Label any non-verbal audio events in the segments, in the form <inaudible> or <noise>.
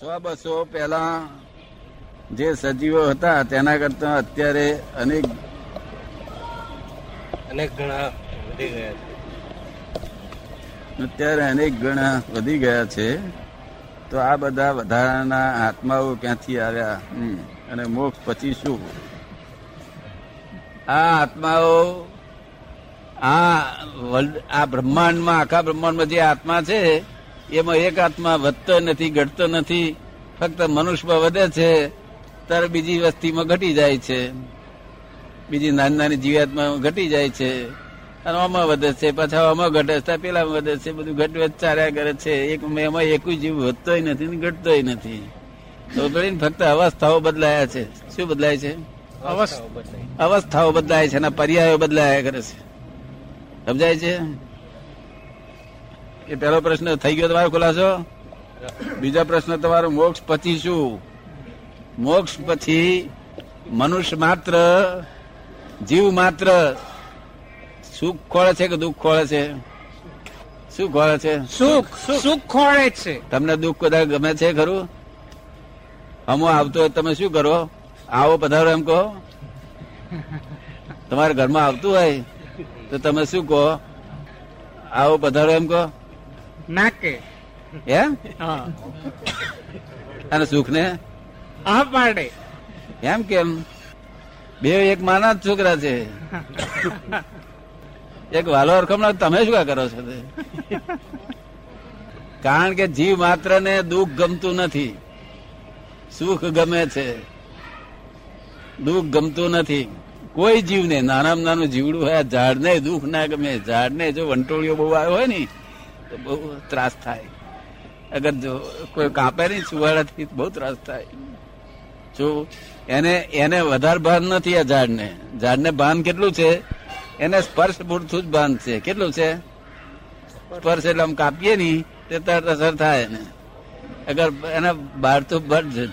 સો બસો પહેલા જે સજીવો હતા તેના કરતા અત્યારે અનેક અનેક ગણા વધી ગયા છે. અત્યારે અનેક ગણા વધી ગયા છે. તો આ બધા વધારાના આત્માઓ ક્યાંથી આવ્યા? હમ. અને મોક્ષ પછી શું? આ આત્માઓ આ વર્લ્ડ આ બ્રહ્માંડમાં આખા બ્રહ્માંડમાં જે આત્મા છે એમાં એક આત્મા વધતો નથી ઘટતો નથી ફક્ત મનુષ્યમાં વધે છે ત્યારે બીજી વસ્તીમાં ઘટી જાય છે. બીજી નાની નાની જીવાતમાં ઘટી જાય છે. અને આમાં વધે છે પાછા આમાં ઘટે છે પેલામાં વધે છે બધું ઘટ વધ ચાલ્યા કરે છે. એક એમાં એક જીવ વધતોય નથી ને ઘટતોય નથી. તો ફક્ત અવસ્થાઓ બદલાયા છે. શું બદલાય છે? અવસ્થાઓ અવસ્થાઓ બદલાય છે અને પર્યાયો બદલાયા કરે છે. સમજાય છે? એ પહેલો પ્રશ્ન થઈ ગયો તમારો ખુલાસો? બીજો પ્રશ્ન તમારો મોક્ષ પછી શું? મોક્ષ પછી મનુષ્ય માત્ર જીવ માત્ર. સુખ ખોળે છે કે દુઃખ ખોળે છે? શું ખોળે છે? સુખ સુખ ખોળે છે. તમને દુઃખ કદાચ ગમે છે ખરું? હમો આવતો હોય તમે શું કરો? આવો પધારો એમ કહો. તમારા ઘરમાં આવતું હોય તો તમે શું કહો? આવો પધારો એમ કહો. નાકે. હે? અને સુખ ને આ પાડે. એમ કેમ? બે એક માના જ છોકરા છે. એક વાલો રકમના તમે શું કરો છો કારણ કે જીવ માત્ર ને દુઃખ ગમતું નથી. સુખ ગમે છે. દુઃખ ગમતું નથી. કોઈ જીવને નાનામાં નાનું જીવડું હોય ઝાડને દુઃખ ના ગમે. ઝાડને જો વંટોળીઓ બહુ આવ્યો હોય ને બહુ ત્રાસ થાય. અગર જો કોઈ કાપે નહીં સુવાળાથી બહુ ત્રાસ થાય. જો એને એને વધારે ભાન નથી આ ઝાડને. ઝાડને ભાન કેટલું છે? એને સ્પર્શ પૂરતું જ ભાન છે. કેટલું છે? સ્પર્શ એટલે આમ કાપીએ નહીં તે તરત અસર થાય એને. અગર એને બહાર તો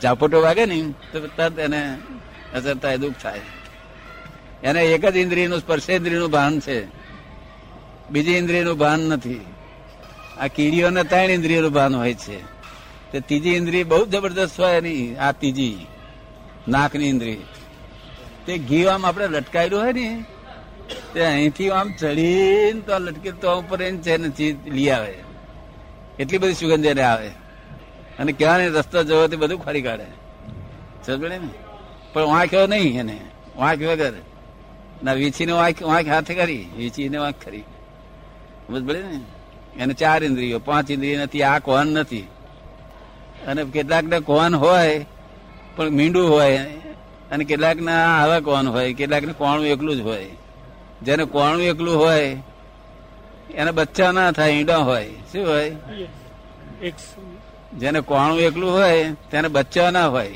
ઝાપોટો વાગે ને, તો તરત એને અસર થાય, દુઃખ થાય. એને એક જ ઇન્દ્રિયનું સ્પર્શેન્દ્રિયનું ભાન છે. બીજી ઇન્દ્રિયનું ભાન નથી. આ કીડીઓને ત્રણ ઇન્દ્રિયનું ભાન હોય છે. તે ત્રીજી ઇન્દ્રિય બહુ જબરદસ્ત હોય એની આ ત્રીજી નાકની ઇન્દ્રિય. તે ઘી આમ આપણે લટકાયેલું હોય ને, તે અહીંથી આમ ચડીને તો લટકે તો ઉપર એને છે ચીજ લઈ આવે. એટલી બધી સુગંધ એને આવે. અને ક્યાં ને રસ્તો જવો બધું ફરી કાઢે. સમજે ને? પણ વાંખ્યો નહીં એને. વાંખ વગર. ના, વીછીને વાંખ વાંખ હાથે કરી, વીછીને વાંખ કરી. સમજ પડે ને? એને ચાર ઇન્દ્રિયો પાંચ ઇન્દ્રિય નથી આ કોન નથી. અને કેટલાક ને કોન હોય પણ મીંડું હોય અને કેટલાક ના આવા કોણ હોય કેટલાક ને કોણું એકલું જ હોય. જેને કોણું એકલું હોય એને બચ્ચા ના થાય ઈંડા હોય શું હોય? જેને કોણું એકલું હોય તેને બચ્ચા ના હોય.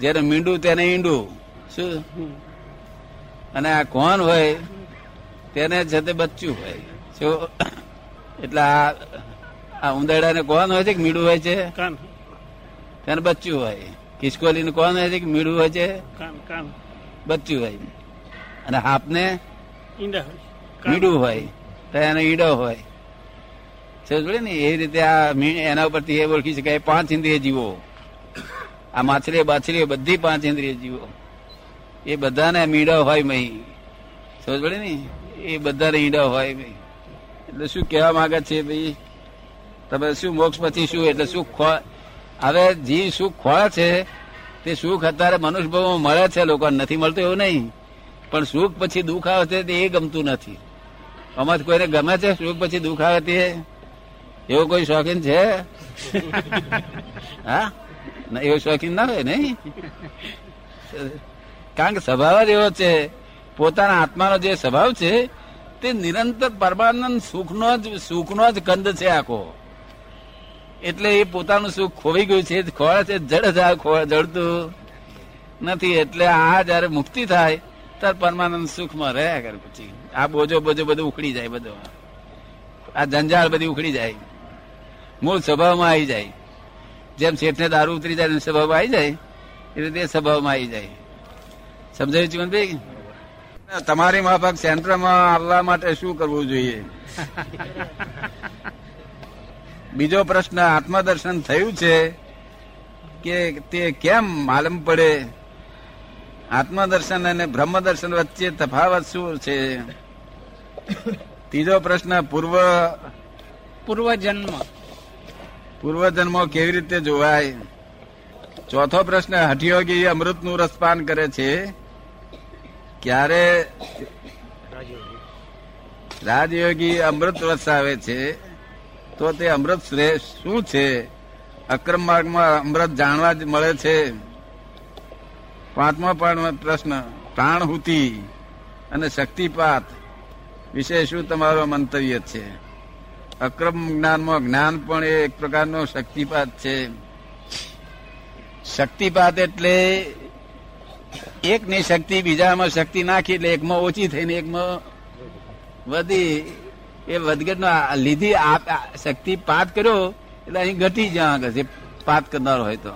જેને મીંડું તેને ઈંડું શું? અને આ કોણ હોય તેને છે તે બચ્ચું હોય. શું? એટલે આ આ ઉંદરડાને કોણ હોય છે કે મીડું હોય છે? કાન. તેને બચ્ચું હોય. ખિસકોલીને કોણ હોય છે કે મીડું હોય છે? કાન કાન. બચ્ચું હોય. અને હાપને ઈંડા હોય. મીડું હોય. તો એનો ઈંડો હોય. સમજ પડી ને? એ રીતે આ એના ઉપરથી એ ઓળખી શકાય. પાંચ ઇન્દ્રિય જીવો. આ માછલી બાછલી બધી પાંચ ઇન્દ્રિય જીવો. એ બધાને મીડો હોય મહી. સમજ પડે ને? એ બધાને ઈંડો હોય મહી. એટલે શું કહેવા માંગે છે ભાઈ? તમે શું મોક્ષ પછી શું એટલે શું ખો હવે જીવ સુખ ખોળે છે તે સુખ અત્યારે મનુષ્ય ભાવમાં મળે છે લોકોને નથી મળતું એવું નહીં. પણ સુખ પછી દુઃખ આવે છે તે એ ગમતું નથી. આમાં કોઈને ગમે છે સુખ પછી દુઃખ આવે તે? એવો કોઈ શોખીન છે? હા? ના, એવો શોખીન ના હોય નહીં? કારણ કે સ્વભાવ જ એવો છે. પોતાના આત્માનો જે સ્વભાવ છે તે નિરંતર પરમાનંદ સુખનો જ સુખનો જ કંદ છે આખો. એટલે એ પોતાનું સુખ ખોવી ગયું છે ખોળે છે, જડ જડતું નથી. એટલે આ જયારે મુક્તિ થાય, ત્યારે પરમાનંદ સુખમાં રહ્યા કરે પછી. આ બોજો બોજો બધું ઉખડી જાય બધો. આ જંજાળ બધી ઉખડી જાય. મૂળ સ્વભાવમાં આવી જાય. જેમ શેઠને દારૂ ઉતરી જાય સ્વભાવમાં આવી જાય, એ રીતે સ્વભાવમાં આવી જાય. સમજાયું ચીમનભાઈ? તમારી માફક સેન્ટરમાં આવવા માટે શું કરવું જોઈએ? બીજો પ્રશ્ન આત્મદર્શન થયું છે કે તે કેમ માલમ પડે? આત્મદર્શન અને બ્રહ્મ દર્શન વચ્ચે તફાવત શું છે? ત્રીજો પ્રશ્ન પૂર્વ પૂર્વજન્મ. પૂર્વજન્મો કેવી રીતે જોવાય? ચોથો પ્રશ્ન હઠયોગી અમૃતનું રસપાન કરે છે. ક્યારે રાજયોગી. અમૃત વસાવે છે તો તે અમૃત શ્રેષ્ઠ શું છે? અક્રમ માર્ગમાં અમૃત જાણવા જ મળે છે? પાંચમા પણ પ્રશ્ન પ્રાણહુતિ અને શક્તિપાત વિશે શું તમારો મંતવ્ય છે? અક્રમ જ્ઞાનમાં જ્ઞાન પણ એ એક પ્રકારનો શક્તિપાત છે. શક્તિપાત એટલે એકની શક્તિ બીજામાં શક્તિ નાખી એટલે એકમાં ઓછી થઈને એકમાં વધી. એ વધઘટનો લીધી આપ પાત કર્યો એટલે અહીં ઘટી જ્યાં આગળ છે. પાત કરનારો હોય તો.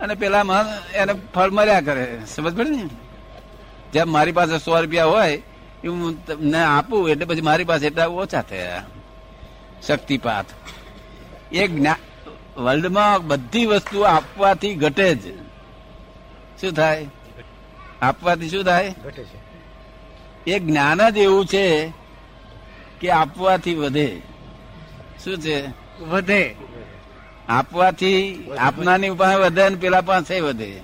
અને પેલામાં એને ફળ મળ્યા કરે. સમજ પડે ને? જેમ મારી પાસે સો રૂપિયા હોય, એ હું તમને આપું એટલે પછી મારી પાસે એટલા ઓછા થયા. શક્તિપાત એ જ્ઞા વર્લ્ડમાં બધી વસ્તુ આપવાથી ઘટે જ. શું થાય? આપવાથી શું થાય? ઘટે છે. એ જ્ઞાન જ એવું છે કે આપવાથી વધે. શું છે? વધે. આપવાથી આપનાની પાસે વધે ને પેલા પાસે વધે.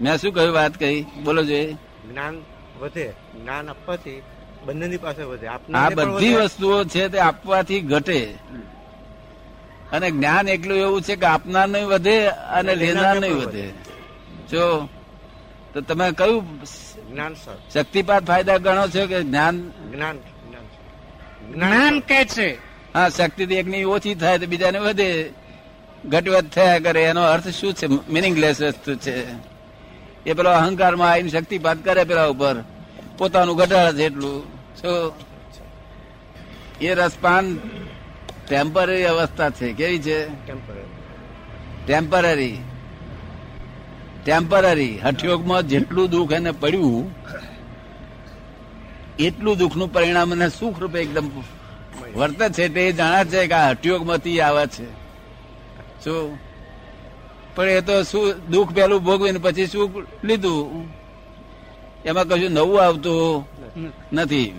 મેં શું કહ્યું વાત કહી બોલો જોઈએ જ્ઞાન વધે. જ્ઞાન આપવાથી બંનેની પાસે વધે. આ બધી વસ્તુઓ છે તે આપવાથી ઘટે. અને જ્ઞાન એટલું એવું છે કે આપનાર નહીં વધે અને લેનાર નહીં વધે. જો તો તમે કયું જ્ઞાન શક્તિપાત ફાયદા ગણો છો કે જ્ઞાન? જ્ઞાન જ્ઞાન જ્ઞાન કે છે. હા શક્તિ એકની ઓછી થાય તો બીજાને વધે. ઘટવત થયા કરે એનો અર્થ શું છે? મિનિંગલેસ વસ્તુ છે. એ પેલો અહંકારમાં આવીને શક્તિપાત કરે પેલા ઉપર. પોતાનું ઘટાડે છે એટલું. શું એ રસપાન ટેમ્પરરી અવસ્થા છે. કેવી છે? ટેમ્પરરી ટેમ્પરરી હઠયોગમાં જેટલું દુઃખ એને પડ્યું, એટલું દુઃખનું પરિણામ અને સુખ રૂપે એકદમ વર્તે છે તે જાણે છે કે આ હઠયોગમાંથી આવે છે. શું? પણ એ તો શું દુઃખ પેલું ભોગવીને પછી સુખ લીધું? એમાં કશું નવું આવતું નથી.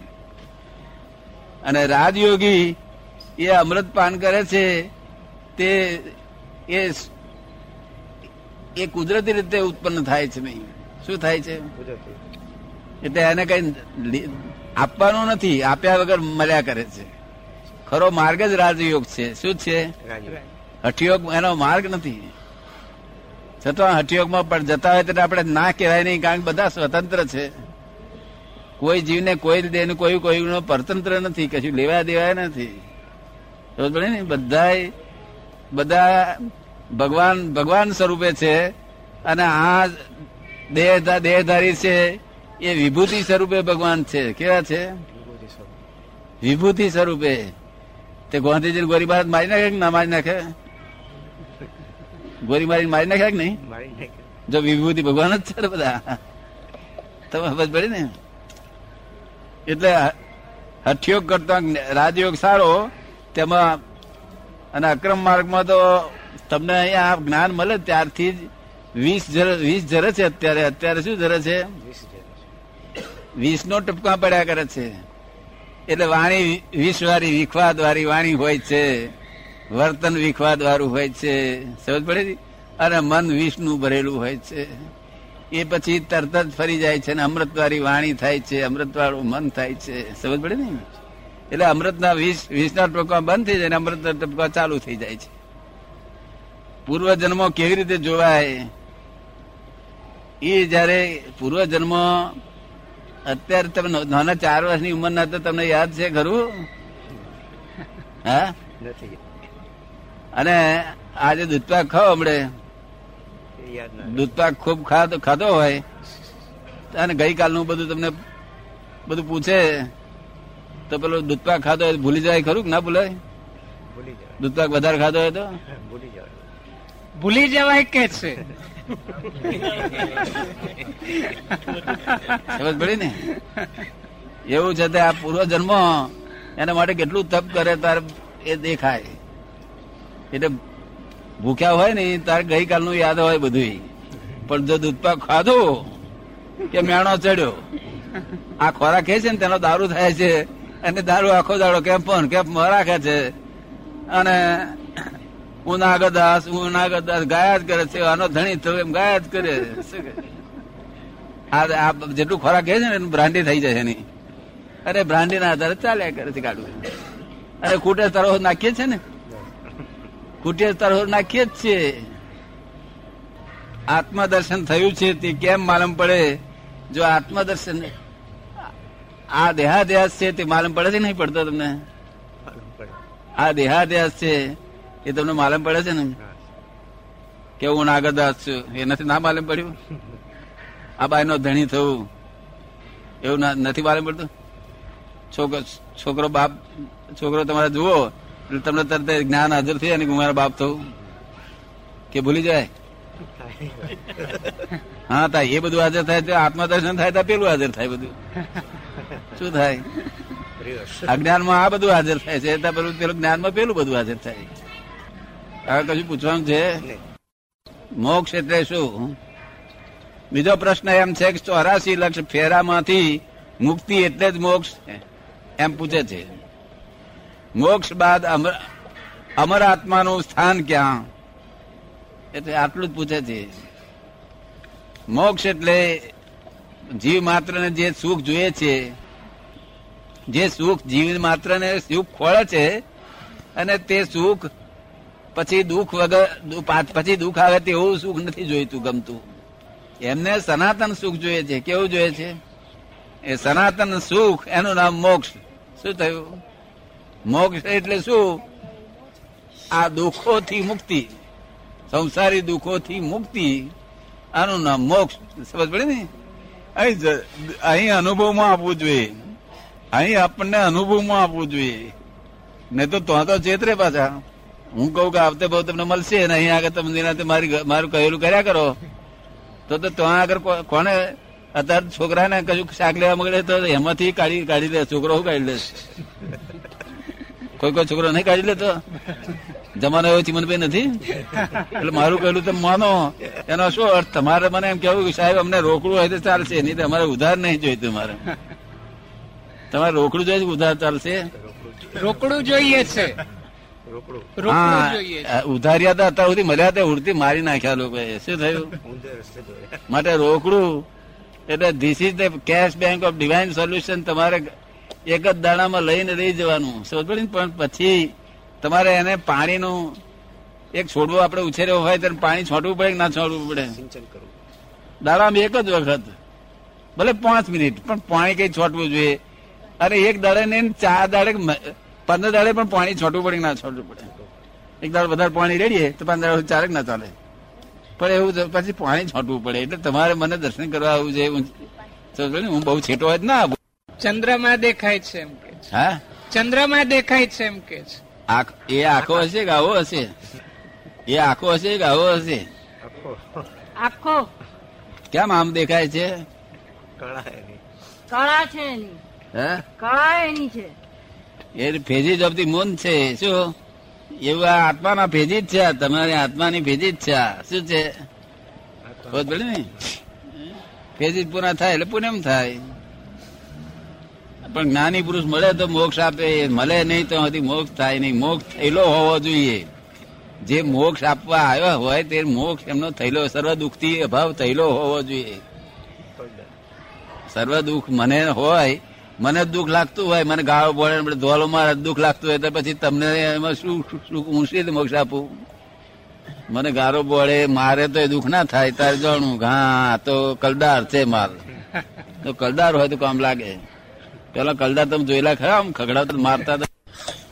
અને રાજયોગી એ અમૃત પાન કરે છે તે એ એ કુદરતી રીતે ઉત્પન્ન થાય છે નહીં. શું થાય છે? એટલે એને કઈ આપવાનું નથી, આપ્યા વગર મળ્યા કરે છે. ખરો માર્ગ જ રાજયોગ છે. શું છે? હઠયોગ એનો માર્ગ નથી. છતાં હઠયોગમાં પણ જતા હોય ત્યારે આપણે ના કહેવાય નહીં, કારણ કે બધા સ્વતંત્ર છે. કોઈ જીવને કોઈ દેને કોઈ કોઈનો પરતંત્ર નથી, કશું લેવા દેવાય નથી. બધાય બધા બધા ભગવાન ભગવાન સ્વરૂપે છે અને આ દેહ દેહધારી છે એ વિભૂતિ સ્વરૂપે ભગવાન છે. કેવા છે? વિભૂતિ સ્વરૂપે. તે ગોંધીજી ગોરી ભારત મારી નાખે કે ના મારી નાખે? ગોરી મારી મારી નાખે કે નહીં? જો વિભૂતિ ભગવાન જ છે બધા. તમે ખબર પડી ને? એટલે હઠયોગ કરતા રાજયોગ સારો તેમાં અને અક્રમ માર્ગમાં તો તમને અહીંયા આ જ્ઞાન મળે ત્યારથી જ વીસ જર વીસ જરે છે અત્યારે. અત્યારે શું જરે છે? વીસ નો ટપકા પડ્યા કરે છે. એટલે વાણી વીસ વાળી વિખવાદ વાળી વાણી હોય છે. વર્તન વિખવાદ વાળું હોય છે. સમજ પડે અને મન વિષનું ભરેલું હોય છે. એ પછી તરત જ ફરી જાય છે અને અમૃત વાળી વાણી થાય છે. અમૃત વાળું મન થાય છે. સમજ પડે ને? એટલે અમૃતના વીસ વીસના ટપકા બંધ થઈ જાય અને અમૃતના ટપકા ચાલુ થઈ જાય છે. પૂર્વ જન્મો કેવી રીતે જોવાય? એ જયારે પૂર્વ જન્મ અત્યારે તમે નાના ચાર વર્ષની ઉંમરના તો તમને યાદ છે ખરું? હા? અને આજે દૂધપાક ખાવ હમણે. દૂધપાક ખૂબ ખાતો ખાધો હોય. અને ગઈકાલનું બધું તમને બધું પૂછે. તો પેલો દૂધપાક ખાધો હોય ભૂલી જાય ખરું ના ભૂલાય? ભૂલી દૂધપાક વધારે ખાધો હોય તો? ભૂલી જાવ ભૂલી જવાય કે છે? સમજ પડી ને? એવું છે તે આ પૂર્વ જન્મ એના માટે કેટલું તપ કરે તાર એ દેખાય. એટલે ભૂખ્યા હોય ને, તારે ગઈકાલનું યાદ હોય બધું પણ જો દૂધપાક ખાધું કે મેણો ચડ્યો, આ ખોરાક કે છે ને, તેનો દારૂ થાય છે. અને દારૂ આખો દાડો કેમ પણ, કેમ રાખે છે. અને હું નાગદાસ હું નાગદાસ ગાયા જ કરે છે આનો ધણી થયો એમ ગાયા જ કરે? આ જેટલું ખોરાક છે ને એનું બ્રાન્ડી થઈ જાય એની. અરે બ્રાન્ડી ના આધારે ચાલ્યા કરે છે ગાડું અરે કુટે તરહો નાખીએ છે ને. કુટે તરહો નાખીએ જ છે. આત્મદર્શન થયું છે તે કેમ માલમ પડે? જો આત્મદર્શન આ દેહાદ્યાસ છે તે માલમ પડે છે નહીં પડતો તમને? આ દેહાદ્યાસ છે એ તમને માલમ પડે છે ને. કે હું નાગરદાસ છું? એ નથી ના માલુમ પડ્યું? આ બાઈ નો ધણી થવું એવું નથી માલુમ પડતું? છોકરો છોકરો બાપ છોકરો તમારે જુઓ. એટલે તમને તરત જ્ઞાન હાજર થઈ અને મારા બાપ થવું કે ભૂલી જાય? હા થાય એ બધું હાજર થાય તો આત્મદર્શન થાય તો પેલું હાજર થાય બધું. શું થાય. અજ્ઞાનમાં આ બધું હાજર થાય છે. તો પેલું પેલું જ્ઞાનમાં પેલું બધું હાજર થાય. હવે કશું પૂછવાનું છે? મોક્ષ એટલે શું? બીજો પ્રશ્ન એમ છે કે ચોરાસી લક્ષ ફેરામાંથી મુક્તિ એટલે જ મોક્ષ એમ પૂછે છે. મોક્ષ બાદ અમર અમર આત્માનું સ્થાન ક્યાં? એટલે આટલું જ પૂછે છે. મોક્ષ એટલે જીવ માત્રને જે સુખ જોઈએ છે જે સુખ જીવ માત્રને સુખ ખોળે છે અને તે સુખ પછી દુઃખ વગર પછી દુઃખ આવે તેવું સુખ નથી જોઈતું ગમતું. એમને સનાતન સુખ જોઈએ છે. કેવું જોઈએ છે? એ સનાતન સુખ, એનું નામ મોક્ષ. શું થયું? મોક્ષ એટલે શું? આ દુઃખોથી મુક્તિ. સંસારી દુઃખોથી મુક્તિ. આનું નામ મોક્ષ. સમજ પડે ને? અહીં અહીં અનુભવમાં આપવું જોઈએ. અહીં આપણને અનુભવમાં આપવું જોઈએ. નહીં તો તો ચેતરે પાછા. હું કહું કે આવતે બહુ તમને મળશે ને અહીંયા આગળ તમે નિરાંતે મારી મારું કહેલું કર્યા કરો. તો તો ત્યાં આગળ કોને? અત્યારે છોકરાને કશું શાક લેવા મળે તો એમાંથી કાઢી કાઢી લે, છોકરો શું કાઢી લે કોઈ કોઈ છોકરો નહીં કાઢી લેતો? જમાનો એવો ચીમનભાઈ નથી? એટલે મારું કહેલું તમે માનો. એનો શું અર્થ? તમારે મને એમ કેવું કે સાહેબ, અમને રોકડું હોય તો ચાલશે, નહીં તો અમારે ઉધાર નહીં જોઈતું મારે તમારે રોકડું જોઈએ ઉધાર ચાલશે? રોકડું જોઈએ છે. ઉધાર્યા હતા અત્યાર સુધી મળ્યા ઉડતી મારી નાખ્યા લોકો. શું થયું? માટે રોકડું? એટલે this is the cash bank of divine solution તમારે એક જ દાણામાં લઈને રહી જવાનું. સમજ પણ પછી તમારે એને પાણીનું એક છોડવો આપણે ઉછેર્યો હોય ત્યારે પાણી છોડવું પડે કે ના છોડવું પડે? સિંચન કરવું. દાડામાં એક જ વખત. ભલે પાંચ મિનિટ પણ પાણી કઈ છોટવું જોઈએ. અરે એક દાડે ને ચાર દાડે પંદર દાડે પણ પાણી છોટવું પડે ના છોટવું પડે. એક દાડે વધારે પાણી રેડીએ તો પંદર દાડે ચારેક ના ચાલે. પણ એવું પછી પાણી છોટવું પડે. એટલે તમારે મને દર્શન કરવા આવવું છે હું બહુ છેટો હોય જ ના આવું. ચંદ્રમાં દેખાય છે એમ કે હા? ચંદ્રમાં દેખાય છે એમ કે છે. એ આખો હશે કે આવો હશે? એ આખો હશે કે આવો હશે? આખો. આખો કેમ આમ દેખાય છે? કળા એની કળા છે એની. હે? કળા એની છે. એ ફેજીસ ઓફ ધી મૂન છે. શું? એવું આ આત્માના ફેજી જ છે. તમારી આત્માની ભેજી જ છે. શું છે? પડી ને? ફેજી પૂરા થાય એટલે પુણ્યમ થાય. પણ જ્ઞાની પુરુષ મળે તો મોક્ષ આપે. મળે નહીં તો હજી મોક્ષ થાય નહીં. મોક્ષ થયેલો હોવો જોઈએ. જે મોક્ષ આપવા આવ્યો હોય તે મોક્ષ એમનો થયેલો સર્વ દુઃખથી અભાવ થયેલો હોવો જોઈએ. સર્વ દુઃખ મને હોય મને દુઃખ લાગતું હોય, મને ગાળો પડે ધોલો મારે, દુઃખ લાગતું હોય તો પછી તમને એમાં શું શું હું શી મોક્ષ આપું? મને ગારો બોળે મારે તો એ દુઃખ ના થાય, તારે જાણું હા, તો કલદાર છે માર. તો કલદાર હોય તો કામ લાગે. પેલા કલદાર તમે જોયેલા ખરા, આમ ખગડાવતા મારતા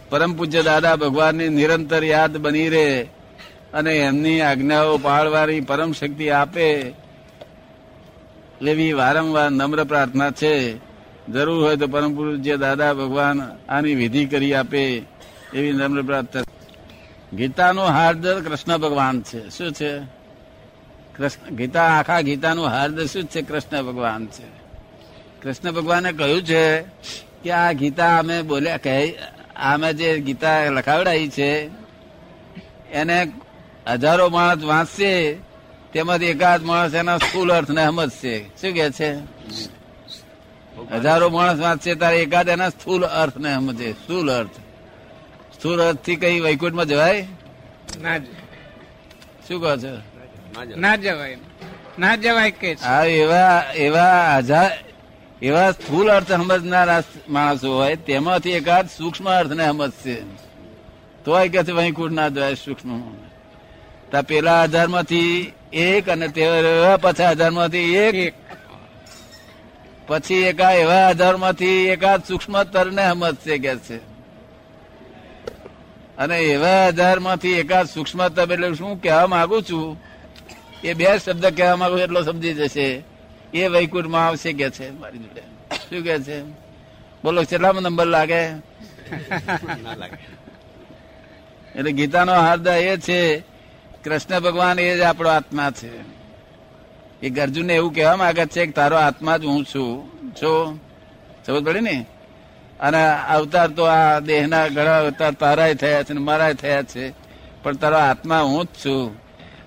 પરમ પૂજ્ય દાદા, ભગવાનની નિરંતર યાદ બની રહે અને એમની આજ્ઞાઓ પાળવાની પરમ શક્તિ આપે. એવી વારંવાર નમ્ર પ્રાર્થના છે. જરૂર હોય તો પરમ જે દાદા ભગવાન આની વિધિ કરી આપે એવી નમ્ર પ્રાર્થના. ગીતાનું હાર્દર કૃષ્ણ ભગવાન છે. શું છે? કૃષ્ણ, ગીતા, આખા ગીતાનું હાર્દ શું છે? કૃષ્ણ ભગવાન છે. કૃષ્ણ ભગવાને કહ્યું છે કે આ ગીતા અમે બોલ્યા, કહે અમે જે ગીતા લખાવડાવી છે, એને હજારો માણસ વાંચશે તેમજ એકાદ માણસ એના સ્થૂલ અર્થને સમજશે. શું કે છે? હજારો માણસ વાંચશે તારે એકાદ એના સ્થૂલ અર્થને સમજે. સ્થૂલ અર્થ. સ્થૂલ અર્થથી કઈ વૈકુંઠમાં જવાય? ના શું કહો છો? ના જવાય. ના જવાય કે હા એવા એવા હજાર એવા સ્થૂલ અર્થ સમજનારા માણસો હોય તેમાંથી એકાદ સૂક્ષ્મ અર્થને સમજશે. તોય કે છે વૈકુંઠ ના જવાય સૂક્ષ્મ. તા પેલા હજારમાંથી એક અને તે પાછા હજારમાંથી એક. એક. પછી એકા એવા હજારમાંથી એકાદ સૂક્ષ્મતર ને સમજશે કે છે. અને એવા હજારમાંથી સૂક્ષ્મ તર એટલે શું કહેવા માંગુ છું? એ બે શબ્દ કહેવા માંગુ એટલો સમજી જશે. એ વૈકુંઠમાં આવશે કે છે મારી જોડે. શું કે છે? બોલો કેટલામાં નંબર લાગે. એટલે ગીતાનો હાર્દ એ છે કૃષ્ણ ભગવાન એ જ આપણો આત્મા છે. એ અર્જુનને એવું કહેવા માંગે છે કે તારો આત્મા જ હું છું. છો સમજ પડી ને? અને અવતાર તો આ દેહના ઘણા અવતાર તારાય થયા છે ને મારાય થયા છે. પણ તારો આત્મા હું જ છું.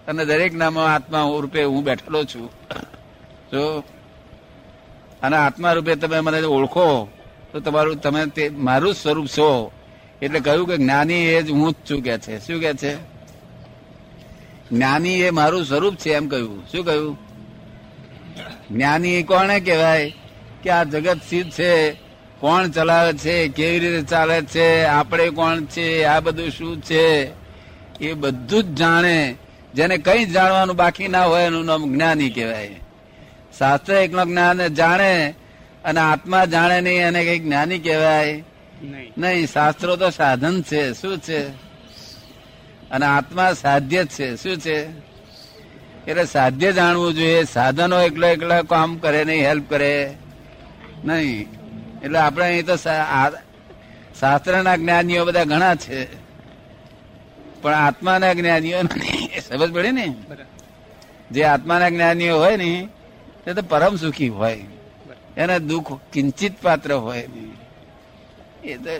અને દરેક નામમાં આત્મા હું રૂપે હું બેઠેલો છું. જો, અને આત્મા રૂપે તમે મને ઓળખો, તો તમારું, તમે તે મારું સ્વરૂપ છો. એટલે કહ્યું કે જ્ઞાની એ જ હું જ છું કે છે. શું કે છે? જ્ઞાની એ મારું સ્વરૂપ છે એમ કહ્યું. શું કહ્યું? જ્ઞાની કોને કહેવાય કે આ જગત સિદ્ધ છે? કોણ ચલાવે છે? કેવી રીતે ચાલે છે? આપણે કોણ છે? આ બધું શું છે? એ બધું જ જાણે. જેને કઈ જાણવાનું બાકી ના હોય એનું નામ જ્ઞાની કહેવાય. શાસ્ત્ર એકનો જ્ઞાન જાણે અને આત્મા જાણે નહીં એને કઈ જ્ઞાની કહેવાય? નહીં. નહીં શાસ્ત્રો તો સાધન છે. શું છે? અને આત્મા સાધ્ય છે. શું છે? એટલે સાધ્ય જાણવું જોઈએ. સાધનો એકલા એકલા કામ કરે નહીં હેલ્પ કરે નહીં. એટલે આપણે અહીં તો શાસ્ત્રના જ્ઞાનીઓ બધા ઘણા છે. પણ આત્માના જ્ઞાનીઓ સમજ પડે ને? જે આત્માના જ્ઞાનીઓ હોય ને, તે તો પરમ સુખી હોય. એને દુઃખ કિંચિત પાત્ર હોય. એ તો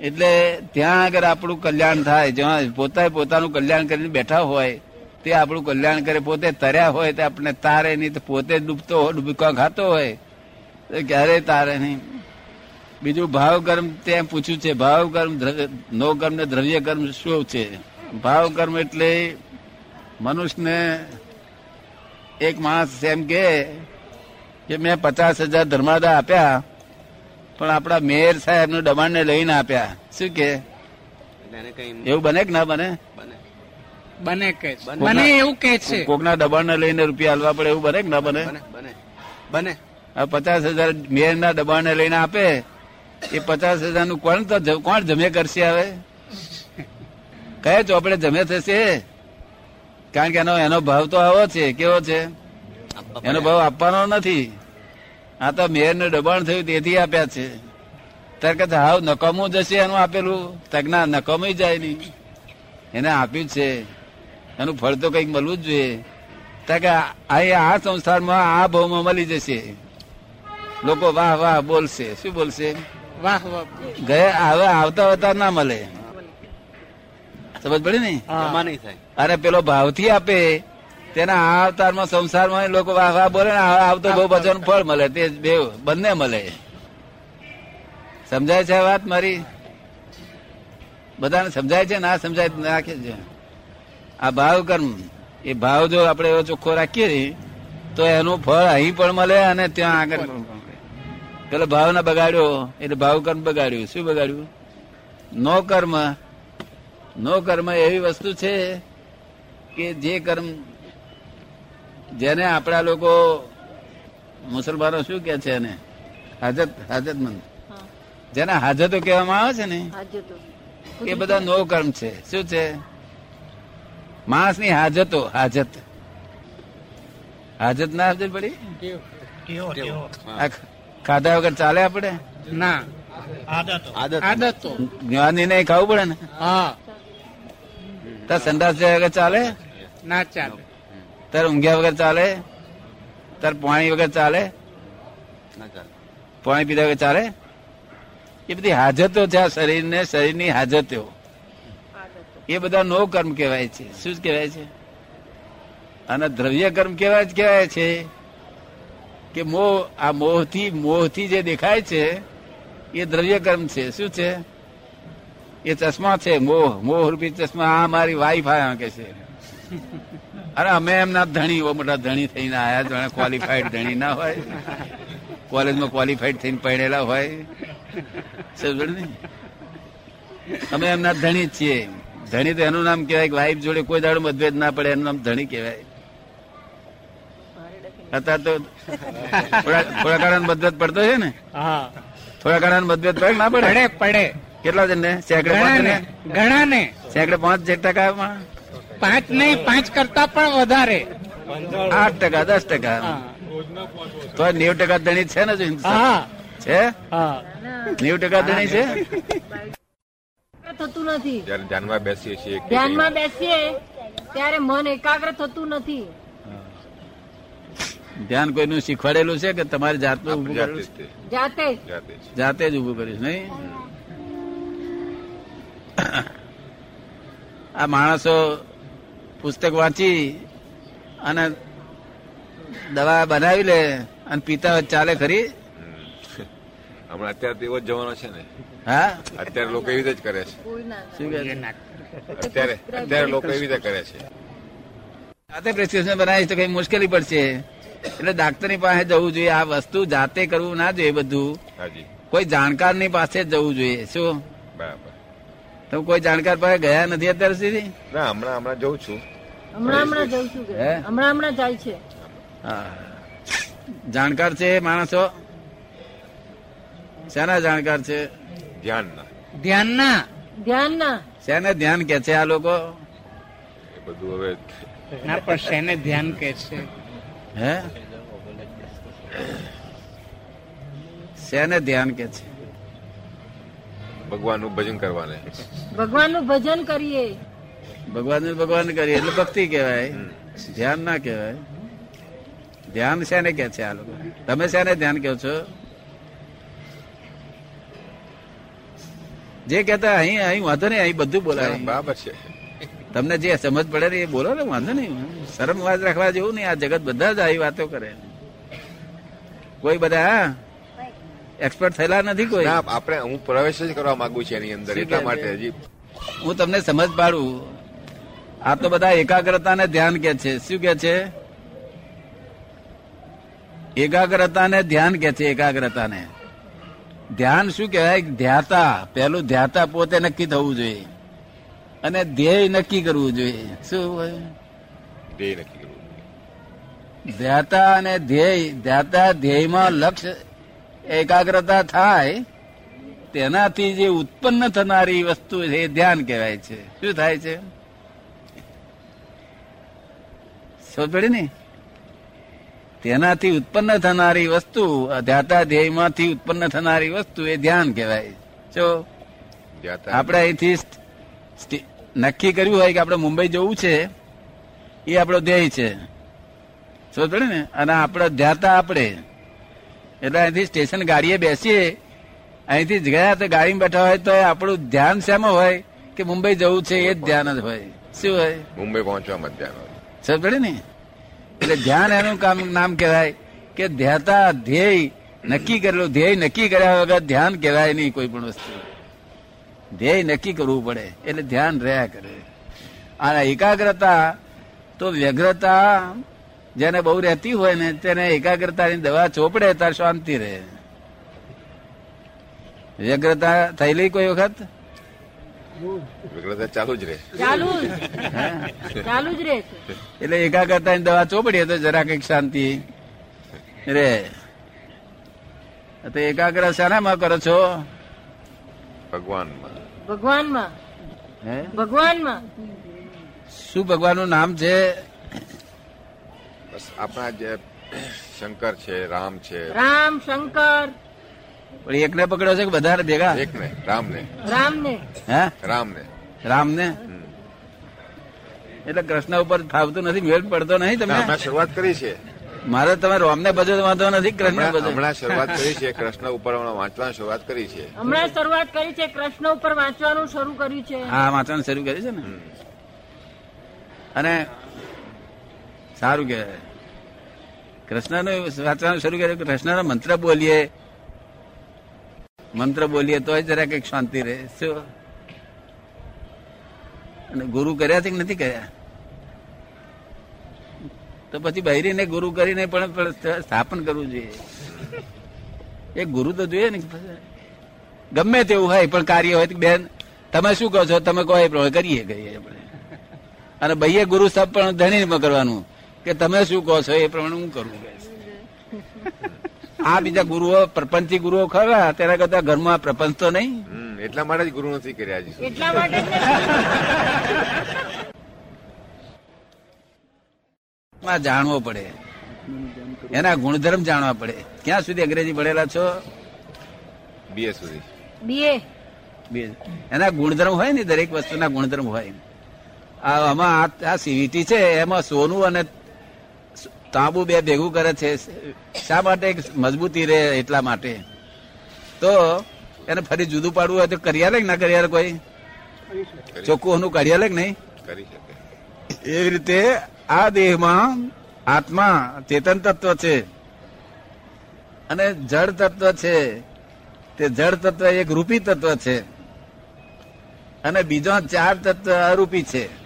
એટલે ત્યાં આગળ આપણું કલ્યાણ થાય. જ્યાં પોતાએ પોતાનું કલ્યાણ કરીને બેઠા હોય તે આપણું કલ્યાણ કરે. પોતે તર્યા હોય તે આપણે તારે નહીં તો પોતે ડૂબતો હોય ડૂબકા ખાતો હોય તો ક્યારેય તારે નહીં? બીજું ભાવ કર્મ ત્યાં પૂછ્યું છે ભાવ કર્મ નો કર્મ ને દ્રવ્ય કર્મ શું છે? ભાવ કર્મ એટલે મનુષ્યને એક માણસ એમ કે મેં પચાસ હજાર ધર્માદા આપ્યા પણ આપણા મેયર સાહેબનું દબાણ ને લઈને આપ્યા. શું કે? એવું બને કે ના બને. બને કે બને. એવું કે છે. કોકના દબાણને લઈને રૂપિયા હાલવા પડે એવું બને કે ના બને? બને બને. આ પચાસ હજાર મેયર ના દબાણ ને લઈને આપે એ પચાસ હજારનું કોણ તો કોણ જમે કરશે હવે? કયા ચોપડે જમે થશે? કારણ કે એનો એનો ભાવ તો આવો છે કેવો છે? એનો ભાવ આપવાનો નથી. આ તો મેયરનું દબાણ થયું તેથી આપ્યા છે. ત્યારે કે હાવ નકામું જશે એનું આપેલું. તક ના નકામું જાય નહીં. એને આપ્યું છે. એનું ફળ તો કંઈક મળવું જ જોઈએ. કારણ કે આ સંસારમાં આ ભાવમાં મળી જશે. લોકો વાહ વાહ બોલશે. શું બોલશે? વાહ વાહ. ગયા હવે આવતા આવતા ના મળે. સમજ પડી ને? થાય. અને પેલો ભાવથી આપે. તેના આ અવતારમાં સંસારમાં લોકો વાહ વાહ બોલે ને આવતો બહુ બચવાનું ફળ મળે. તે બે બંને મળે. સમજાય છે વાત મારી? બધાને સમજાય છે? ના સમજાય નાખે છે આ ભાવ કર્મ. એ ભાવ જો આપણે એવો ચોખ્ખો રાખીએ તો એનું ફળ અહીં પણ મળે અને ત્યાં આગળ પણ મળે. પેલો ભાવ ના બગાડ્યો એટલે ભાવ કર્મ બગાડ્યું. શું બગાડ્યું? નો કર્મ. નો કર્મ એવી વસ્તુ છે કે જે કર્મ જેને આપણા લોકો મુસલમાનો શું કે છે એને? હાજત હાજતમંદ. જેને હાજતો કહેવામાં આવે છે ને? એ બધા નો કર્મ છે. શું છે? માણસની હાજતો હાજત. હાજત ના હાજર પડી? ખાધા વગર ચાલે આપણે? ના. આદત. જ્ઞાની ને ખાવું પડે ને? હા. તાર સંડાસ જાય વગર ચાલે? ના ચાલે. તાર ઊંઘ્યા વગર ચાલે? તાર પાણી વગર ચાલે? ના ચાલે. પાણી પીધા વગર ચાલે? એ બધી હાજતો છે આ શરીરને શરીરની હાજતો. એ બધા નો કર્મ કહેવાય છે. શું કહેવાય છે? અને દ્રવ્ય કર્મ કેવા જ કહેવાય છે? કે મોહ, આ મોહથી મોહથી જે દેખાય છે, એ દ્રવ્ય કર્મ છે. શું છે? એ ચશ્મા છે. મોહ મોહ રૂપી ચશ્મા. આ મારી વાઈફ આયા કે છે. અરે અમે એમના ધણી મોટા ધણી થઈને આયા જાણે ક્વોલિફાઈડ ધણી ના હોય. કોલેજમાં ક્વોલિફાઈડ થઈને પડેલા હોય. સમજણ અમે એમના ધણી છીએ. ધણી તો એનું નામ કહેવાય વાઈફ જોડે કોઈ દાડો મતભેદ ના પડે એનું નામ ધણી કહેવાય. અત્યારે તો થોડા થોડા મતભેદ પડતો છે ને? થોડા ગાળાનો મતભેદ પડે ના પડે? પડે કેટલા છે ને? સેંકડે ઘણા પાંચ ને ને? ઘણા ને સેંકડે પાંચ જે ટકામાં પાંચ નહીં પાંચ કરતા પણ વધારે. આઠ ટકા દસ ટકા. તો નેવું ટકા ધણી છે ને છે? નેવું ટકા ધણી છે? થતું નથી. જયારે ધ્યાનમાં બેસીએ છીએ ધ્યાનમાં બેસીએ ત્યારે મન એકાગ્ર થતું નથી. ધ્યાન કોઈનું શીખવાડેલું છે કે તમારે જાતનું ઉભું કરેલું જાતે જાતે જ. ઉભું કરીશ નહીં? આ માણસો પુસ્તક વાંચી અને દવા બનાવી લે અને પીતા ચાલે ખરી. હમણાં અત્યારે તો એવો જ જવાનો છે ને. હા? અત્યારે લોકો એવી રીતે જ કરે છે? અત્યારે અત્યારે લોકો એવી રીતે કરે છે. જાતે પ્રેસ્ક્રિપ્શન બનાવીશ તો કઈ મુશ્કેલી પડશે. એટલે ડાક્ટરની પાસે જવું જોઈએ આ વસ્તુ જાતે કરવું ના જોઈએ બધું. હાજી. કોઈ જાણકારની પાસે જ જવું જોઈએ શું? બરાબર. તમે કોઈ જાણકાર પાસે ગયા નથી અત્યાર સુધી? ના હમણાં હમણાં જઉં છું. હમણાં હમણાં જઉં છું હમણાં હમણાં જાય છે. હા. જાણકાર છે માણસો. શેના જાણકાર છે? ધ્યાનના. ધ્યાનના. ધ્યાનના. શેને ધ્યાન કે છે આ લોકો? બધું હવે ના પણ શેને ધ્યાન કે છે? હે? શેને ધ્યાન કે છે? ભગવાનનું ભજન કરવાને. ભગવાનનું ભજન કરીએ. ભગવાન ભગવાન કરીએ એટલે ભક્તિ કહેવાય. ધ્યાન ના કહેવાય. ધ્યાન શેને કે છે આ લોકો? તમે શેને ધ્યાન કહો છો? જે કહેતા અહીં અહીં વાંધો નહીં અહીં બધું બોલાય. બરાબર છે. તમને જે સમજ પડે ને એ બોલો ને વાંધો નહીં. શરમ વાત રાખવા જેવું નહીં આ જગત બધા જ આવી વાતો કરે. કોઈ બધા એક્સપર્ટ થયેલા નથી કોઈ? ના આપણે હું પ્રવેશ જ કરવા માંગુ છું એની અંદર એટલા માટે હજી. હું તમને સમજ પાડું. આ તો બધા એકાગ્રતાને ધ્યાન કે છે. શું કે છે? એકાગ્રતાને ધ્યાન કે છે એકાગ્રતાને? ધ્યાન શું કહેવાય? ધ્યાતા. પેલું ધ્યાતા પોતે નક્કી થવું જોઈએ. અને ધ્યેય નક્કી કરવું જોઈએ. શું ધ્યેય નક્કી કરવું ધ્યાતા અને ધ્યેય. ધ્યાતા ધ્યેયમાં લક્ષ્ય એકાગ્રતા થાય તેનાથી જે ઉત્પન્ન થનારી વસ્તુ છે એ ધ્યાન કહેવાય છે. શું થાય છે? <laughs> સમજ પડી ને. તેનાથી ઉત્પન્ન થનારી વસ્તુ ધ્યાતા ધ્યેયમાંથી ઉત્પન્ન થનારી વસ્તુ એ ધ્યાન કહેવાય. જો આપણે અહીંથી નક્કી કર્યું હોય કે આપણે મુંબઈ જવું છે એ આપણો ધ્યેય છે. સમજ પડે ને? અને આપણે ધ્યાતા આપણે. એટલે અહીંથી સ્ટેશન ગાડીએ બેસીએ અહીંથી જ ગયા તો ગાડીમાં બેઠા હોય તો આપણું ધ્યાન શેમાં હોય? કે મુંબઈ જવું છે એ જ ધ્યાન જ હોય. શું હોય? મુંબઈ પહોંચવામાં ધ્યાન હોય. સમજ પડે ને? એટલે ધ્યાન એનું કામ નામ કહેવાય કે ધ્યાતા ધ્યેય નક્કી કરેલું, ધ્યેય નક્કી કર્યા વગર ધ્યાન કહેવાય નહીં કોઈ પણ વસ્તુ. ધ્યેય નક્કી કરવું પડે, એટલે ધ્યાન રહ્યા કરે. અને એકાગ્રતા તો વ્યગ્રતા જેને બહુ રહેતી હોય ને, તેને એકાગ્રતાની દવા ચોપડે તાર શાંતિ રહે. વ્યગ્રતા થયેલી કોઈ વખત? વિગ્રતા ચાલુ જ રહે. ચાલુ ચાલુ જ રહે. એટલે એકાગ્રતા ની દવા ચોપડીએ તો જરા કંઈક શાંતિ. રે. તો એકાગ્ર શાનામાં કરો છો? ભગવાનમાં. ભગવાનમાં. હે? ભગવાનમાં. શું ભગવાનનું નામ છે? બસ આપણા જે શંકર છે રામ છે. રામ શંકર. પણ એકને પકડ્યો છે કે બધાને ભેગા? એક ને રામને. હે? રામ ને રામ ને હમ. એટલે કૃષ્ણ ઉપર થાવતું નથી મેળ પડતો નહીં તમે શરૂઆત કરી છે. મારે તમે રોમને ભજો વાંધો નથી કૃષ્ણ હમણાં ભજો હમણાં શરૂઆત કરી છે કૃષ્ણ ઉપર હમણાં વાંચવાની શરૂઆત કરી છે. હમણાં શરૂઆત કરી છે કૃષ્ણ ઉપર વાંચવાનું શરૂ કર્યું છે. હા વાંચવાનું શરૂ કર્યું છે ને? અને સારું કે કૃષ્ણનું વાંચવાનું શરૂ કર્યું કૃષ્ણ કૃષ્ણનો મંત્ર બોલીએ. મંત્ર બોલીએ તોય જરા કંઈક શાંતિ રહે. શું? અને ગુરુ કર્યા છે કે નથી કર્યા? તો પછી બહેરીને ગુરુ કરીને પણ સ્થાપન કરવું જોઈએ. એક ગુરુ તો જોઈએ ને ગમે તેવું હોય પણ કાર્ય હોય બેન, તમે શું કહો છો? તમે કહો એ પ્રમાણે કરીએ આપણે. અને ભાઈએ ગુરુ સાહેબ પણ ધણી કરવાનું. કે તમે શું કહો છો એ પ્રમાણે હું કરું. આ બીજા ગુરુઓ પ્રપંચી ગુરુઓ ખરા તેના કરતા ઘરમાં પ્રપંચ તો નહીં. એટલા માટે જ ગુરુ નથી કર્યા એટલા માટે માં જાણવો પડે. એના ગુણધર્મ જાણવા પડે. ક્યાં સુધી અંગ્રેજી ભણેલા છો? બીએ સુધી. બીએ બે એના ગુણધર્મ હોય ને દરેક વસ્તુના ગુણધર્મ હોય. આમાં આ સીવીટી છે એમાં સોનું અને તાંબુ બે ભેગું કરે છે શા માટે મજબૂતી રહે એટલા માટે? તો એને ફરી જુદું પાડવું હોય તો કરી આલે કે ના કરી આલે કોઈ? ચોખ્ખું એનું કાઢી આલે કે નહીં? કરી શકે. એવી રીતે આ દેહમાં આત્મા ચેતન તત્વ છે. અને જળ તત્વ છે. તે જળ તત્વ એક રૂપી તત્વ છે. અને બીજો ચાર તત્વ અરૂપી છે.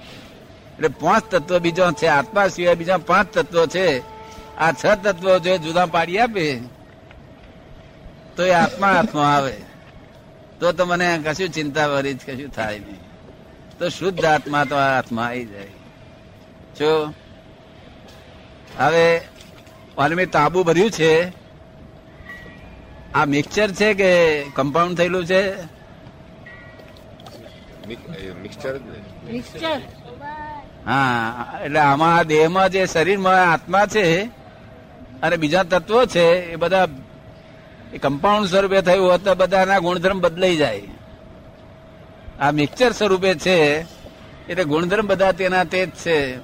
એટલે પાંચ તત્વ બીજો છે આત્મા સિવાય બીજા પાંચ તત્વો છે. આ છ તત્વો જો જુદા પાડી આપે તો એ આત્મા આત્મા આવે. તો તો મને કશું ચિંતા ભરી જ કશું થાય નહીં. તો શુદ્ધ આત્મા તો આત્મા આવી જાય. જો હવે અને મેં તાબુ ભર્યું છે. આ મિક્સચર છે કે કમ્પાઉન્ડ થયેલું છે? મિક્સચર મિક્સચર હા એટલે આમાં આ દેહમાં જે શરીરમાં આત્મા છે અને બીજા તત્વો છે એ બધા કમ્પાઉન્ડ સ્વરૂપે થયું હોત તો બધાના ગુણધર્મ બદલાઈ જાય. આ મિક્સચર સ્વરૂપે છે એટલે ગુણધર્મ બધા તેના તે જ છે.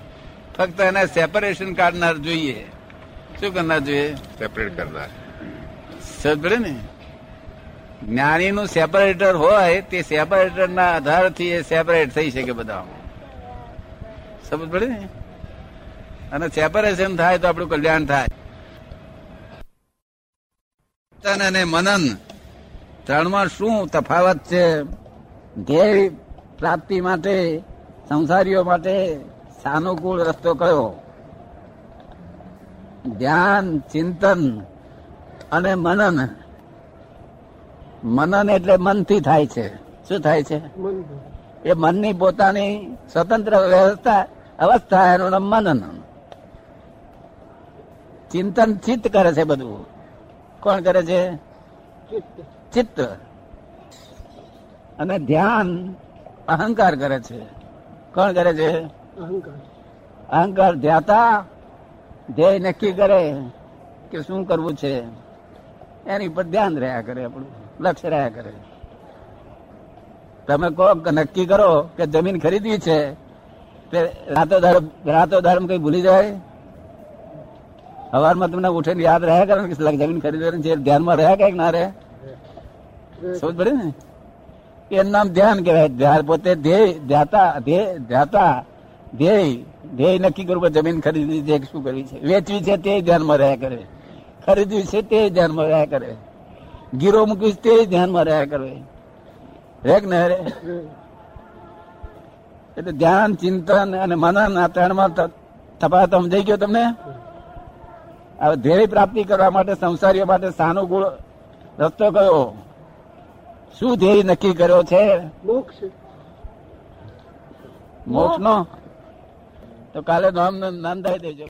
ફક્ત એને સેપરેશન કાઢનાર જોઈએ. શું કરનાર જોઈએ? સેપરેટ કરનાર. સમજ ને? જ્ઞાનીનું સેપરેટર હોય તે સેપરેટરના આધારથી એ સેપરેટ થઈ શકે બધા સમજ પડે ને? અને સેપરેશન થાય તો આપણું કલ્યાણ થાય. અને મનન ત્રણમાં શું તફાવત છે? ધ્યેય પ્રાપ્તિ માટે સંસારીઓ માટે સાનુકૂળ રસ્તો કયો? ધ્યાન ચિંતન અને મનન. મનન એટલે મનથી થાય છે. શું થાય છે? એ મનની પોતાની સ્વતંત્ર વ્યવસ્થા અવસ્થા એનું નામ મનન. ચિંતન ચિત્ત કરે છે બધું. કોણ કરે છે? ચિત્ત. અને ધ્યાન અહંકાર કરે છે. કોણ કરે છે? અહંકાર. ધ્યાતા ધ્યેય નક્કી કરે કે શું કરવું છે? એની પર ધ્યાન રહ્યા કરે આપણું લક્ષ્ય રહ્યા કરે. તમે કહો કે નક્કી કરો કે જમીન ખરીદવી છે તે રાતો ધર્મ રાતો ધર્મ કઈ ભૂલી જાય? સવારમાં તમને ઉઠે યાદ રહ્યા કરો કે જમીન ખરીદવાની છે ધ્યાનમાં રહ્યા કે ના રહે સમજ પડે ને? એનું નામ ધ્યાન કહેવાય. પોતે ધ્યેય, ધ્યાતા ધ્યેય ધ્યાતા, ધ્યેય ધ્યેય નક્કી કરવું જમીન ખરીદવી છે શું કરવી છે. વેચવી છે તે ધ્યાનમાં રહ્યા કરે. ખરીદવી છે તે ધ્યાનમાં રહ્યા કરે. ગીરો મૂકવી છે તે ધ્યાનમાં રહ્યા કરે. રે કે ના રે એટલે ધ્યાન ચિંતન અને મનન આ ત્રણમાં તફાવત સમજાઈ ગયો તમને? હવે ધ્યેય પ્રાપ્તિ કરવા માટે સંસારીઓ માટે સાનુકૂળ રસ્તો કયો? શું ધ્યેય નક્કી કર્યો છે? મોક્ષ. નો તો કાલે નામ નામ દેજો.